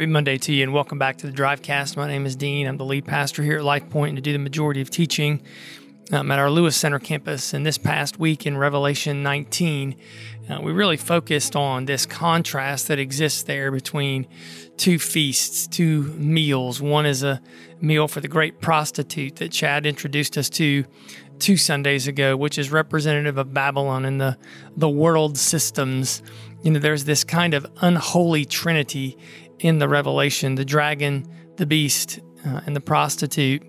Happy Monday to you and welcome back to the Drivecast. My name is Dean. I'm the lead pastor here at Life Point and to do the majority of teaching um, at our Lewis Center campus. And this past week in Revelation 19, uh, we really focused on this contrast that exists there between two feasts, two meals. One is a meal for the great prostitute that Chad introduced us to two Sundays ago, which is representative of Babylon and the, the world systems. You know, there's this kind of unholy trinity in the Revelation the dragon, the beast, uh, and the prostitute.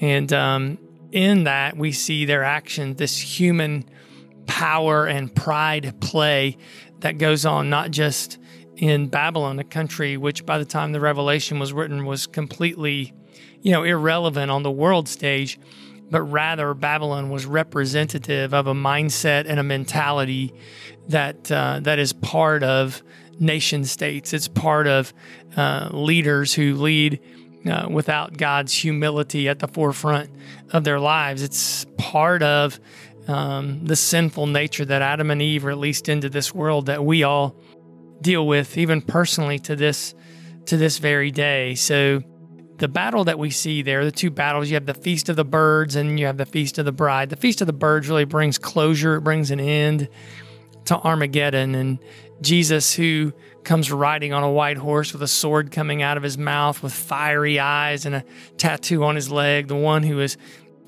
And um, in that, we see their action, this human power and pride play that goes on not just in Babylon, a country which by the time the Revelation was written was completely, you know, irrelevant on the world stage, but rather Babylon was representative of a mindset and a mentality that uh, that is part of nation states. It's part of uh, leaders who lead uh, without God's humility at the forefront of their lives. It's part of um, the sinful nature that Adam and Eve released into this world that we all deal with, even personally to this to this very day. So the battle that we see there, the two battles, you have the Feast of the Birds and you have the Feast of the Bride. The Feast of the Birds really brings closure, it brings an end to Armageddon. And Jesus, who comes riding on a white horse with a sword coming out of his mouth, with fiery eyes and a tattoo on his leg, the one who is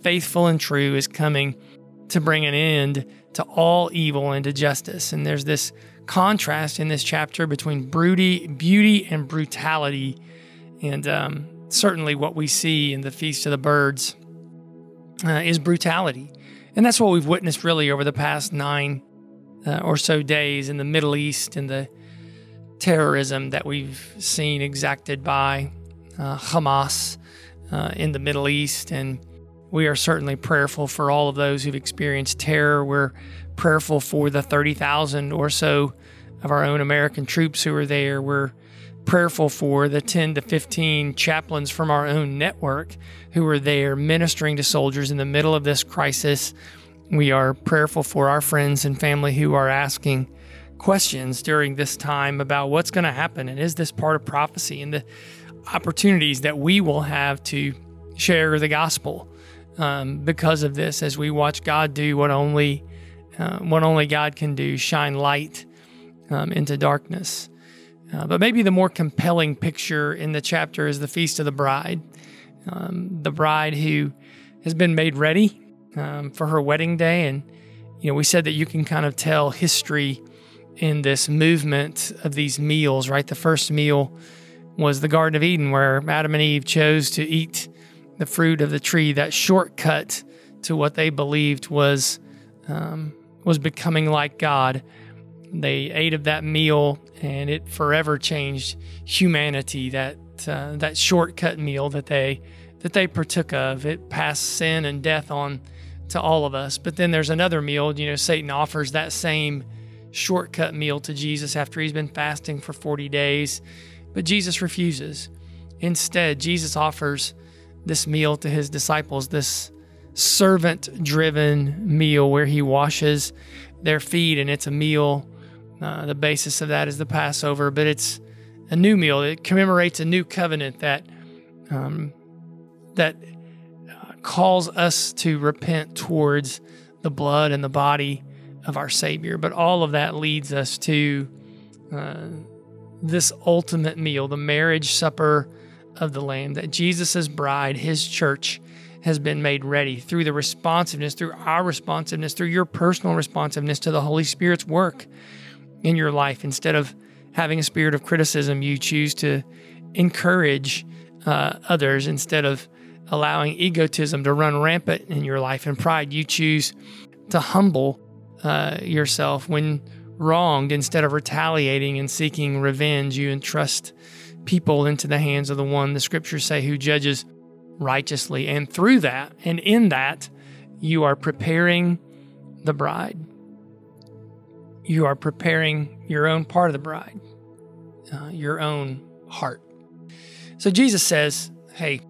faithful and true, is coming to bring an end to all evil and to justice. And there's this contrast in this chapter between beauty, beauty and brutality. And um, certainly what we see in the Feast of the Birds uh, is brutality. And that's what we've witnessed really over the past nine uh, or so days in the Middle East and the terrorism that we've seen exacted by uh, Hamas uh, in the Middle East. And we are certainly prayerful for all of those who've experienced terror. We're prayerful for the 30,000 or so of our own American troops who are there. We're prayerful for the 10 to 15 chaplains from our own network who are there ministering to soldiers in the middle of this crisis we are prayerful for our friends and family who are asking questions during this time about what's going to happen and is this part of prophecy and the opportunities that we will have to share the gospel um, because of this as we watch God do what only uh, what only God can do shine light um, into darkness. Uh, but maybe the more compelling picture in the chapter is the feast of the bride, um, the bride who has been made ready um, for her wedding day. And, you know, we said that you can kind of tell history in this movement of these meals, right? The first meal was the Garden of Eden, where Adam and Eve chose to eat the fruit of the tree, that shortcut to what they believed was um, was becoming like God. They ate of that meal, and it forever changed humanity. That uh, that shortcut meal that they that they partook of, it passed sin and death on to all of us. But then there's another meal, you know, Satan offers that same shortcut meal to Jesus after he's been fasting for 40 days. But Jesus refuses. Instead, Jesus offers this meal to his disciples, this servant driven meal where he washes their feet, and it's a meal. Uh, the basis of that is the Passover, but it's a new meal. It commemorates a new covenant that um, that calls us to repent towards the blood and the body of our Savior. But all of that leads us to uh, this ultimate meal, the marriage supper of the Lamb, that Jesus' bride, his church, has been made ready through the responsiveness, through our responsiveness, through your personal responsiveness to the Holy Spirit's work in your life. Instead of having a spirit of criticism, you choose to encourage uh, others instead of allowing egotism to run rampant in your life and pride. You choose to humble uh, yourself when wronged instead of retaliating and seeking revenge. You entrust people into the hands of the one the scriptures say who judges righteously. And through that and in that, you are preparing the bride. You are preparing your own part of the bride, uh, your own heart. So Jesus says, Hey,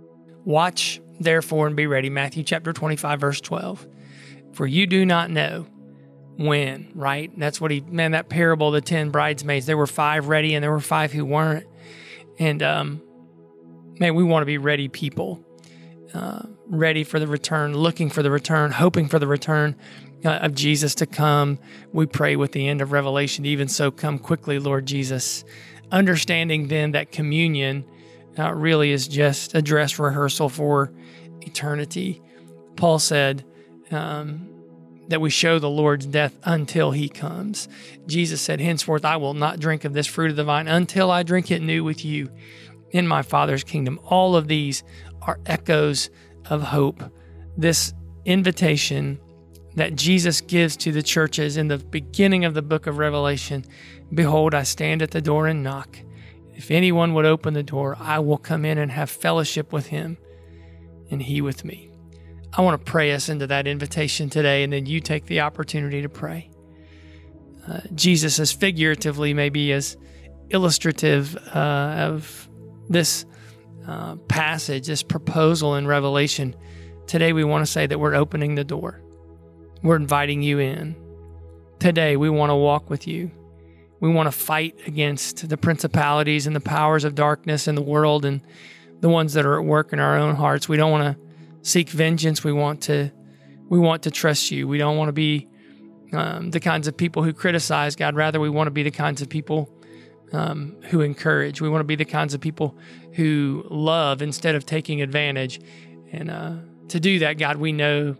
Watch therefore and be ready. Matthew chapter 25, verse 12. For you do not know when, right? That's what he, man, that parable, the 10 bridesmaids, there were five ready and there were five who weren't. And um, man, we want to be ready people, uh, ready for the return, looking for the return, hoping for the return uh, of Jesus to come. We pray with the end of Revelation, even so, come quickly, Lord Jesus. Understanding then that communion really is just a dress rehearsal for eternity. Paul said um, that we show the Lord's death until he comes. Jesus said, Henceforth, I will not drink of this fruit of the vine until I drink it new with you in my Father's kingdom. All of these are echoes of hope. This invitation that Jesus gives to the churches in the beginning of the book of Revelation Behold, I stand at the door and knock. If anyone would open the door, I will come in and have fellowship with him and he with me. I want to pray us into that invitation today, and then you take the opportunity to pray. Uh, Jesus, as figuratively, maybe as illustrative uh, of this uh, passage, this proposal in Revelation, today we want to say that we're opening the door. We're inviting you in. Today, we want to walk with you. We want to fight against the principalities and the powers of darkness in the world and the ones that are at work in our own hearts. We don't want to seek vengeance. We want to we want to trust you. We don't want to be um, the kinds of people who criticize God. Rather, we want to be the kinds of people um, who encourage. We want to be the kinds of people who love instead of taking advantage. And uh, to do that, God, we know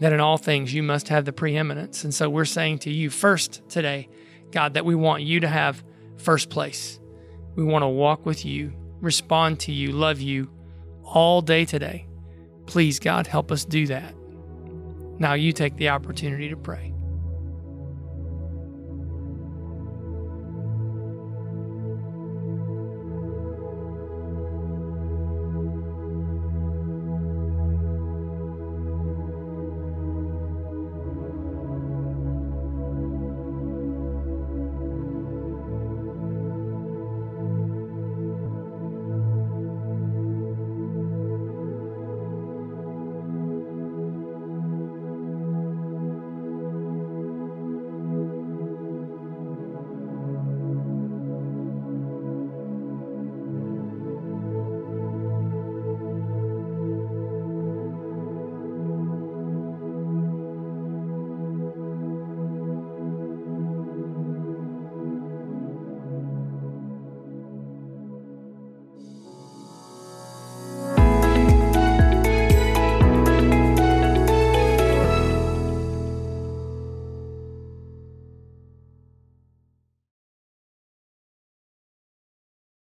that in all things you must have the preeminence. And so we're saying to you first today, God, that we want you to have first place. We want to walk with you, respond to you, love you all day today. Please, God, help us do that. Now you take the opportunity to pray.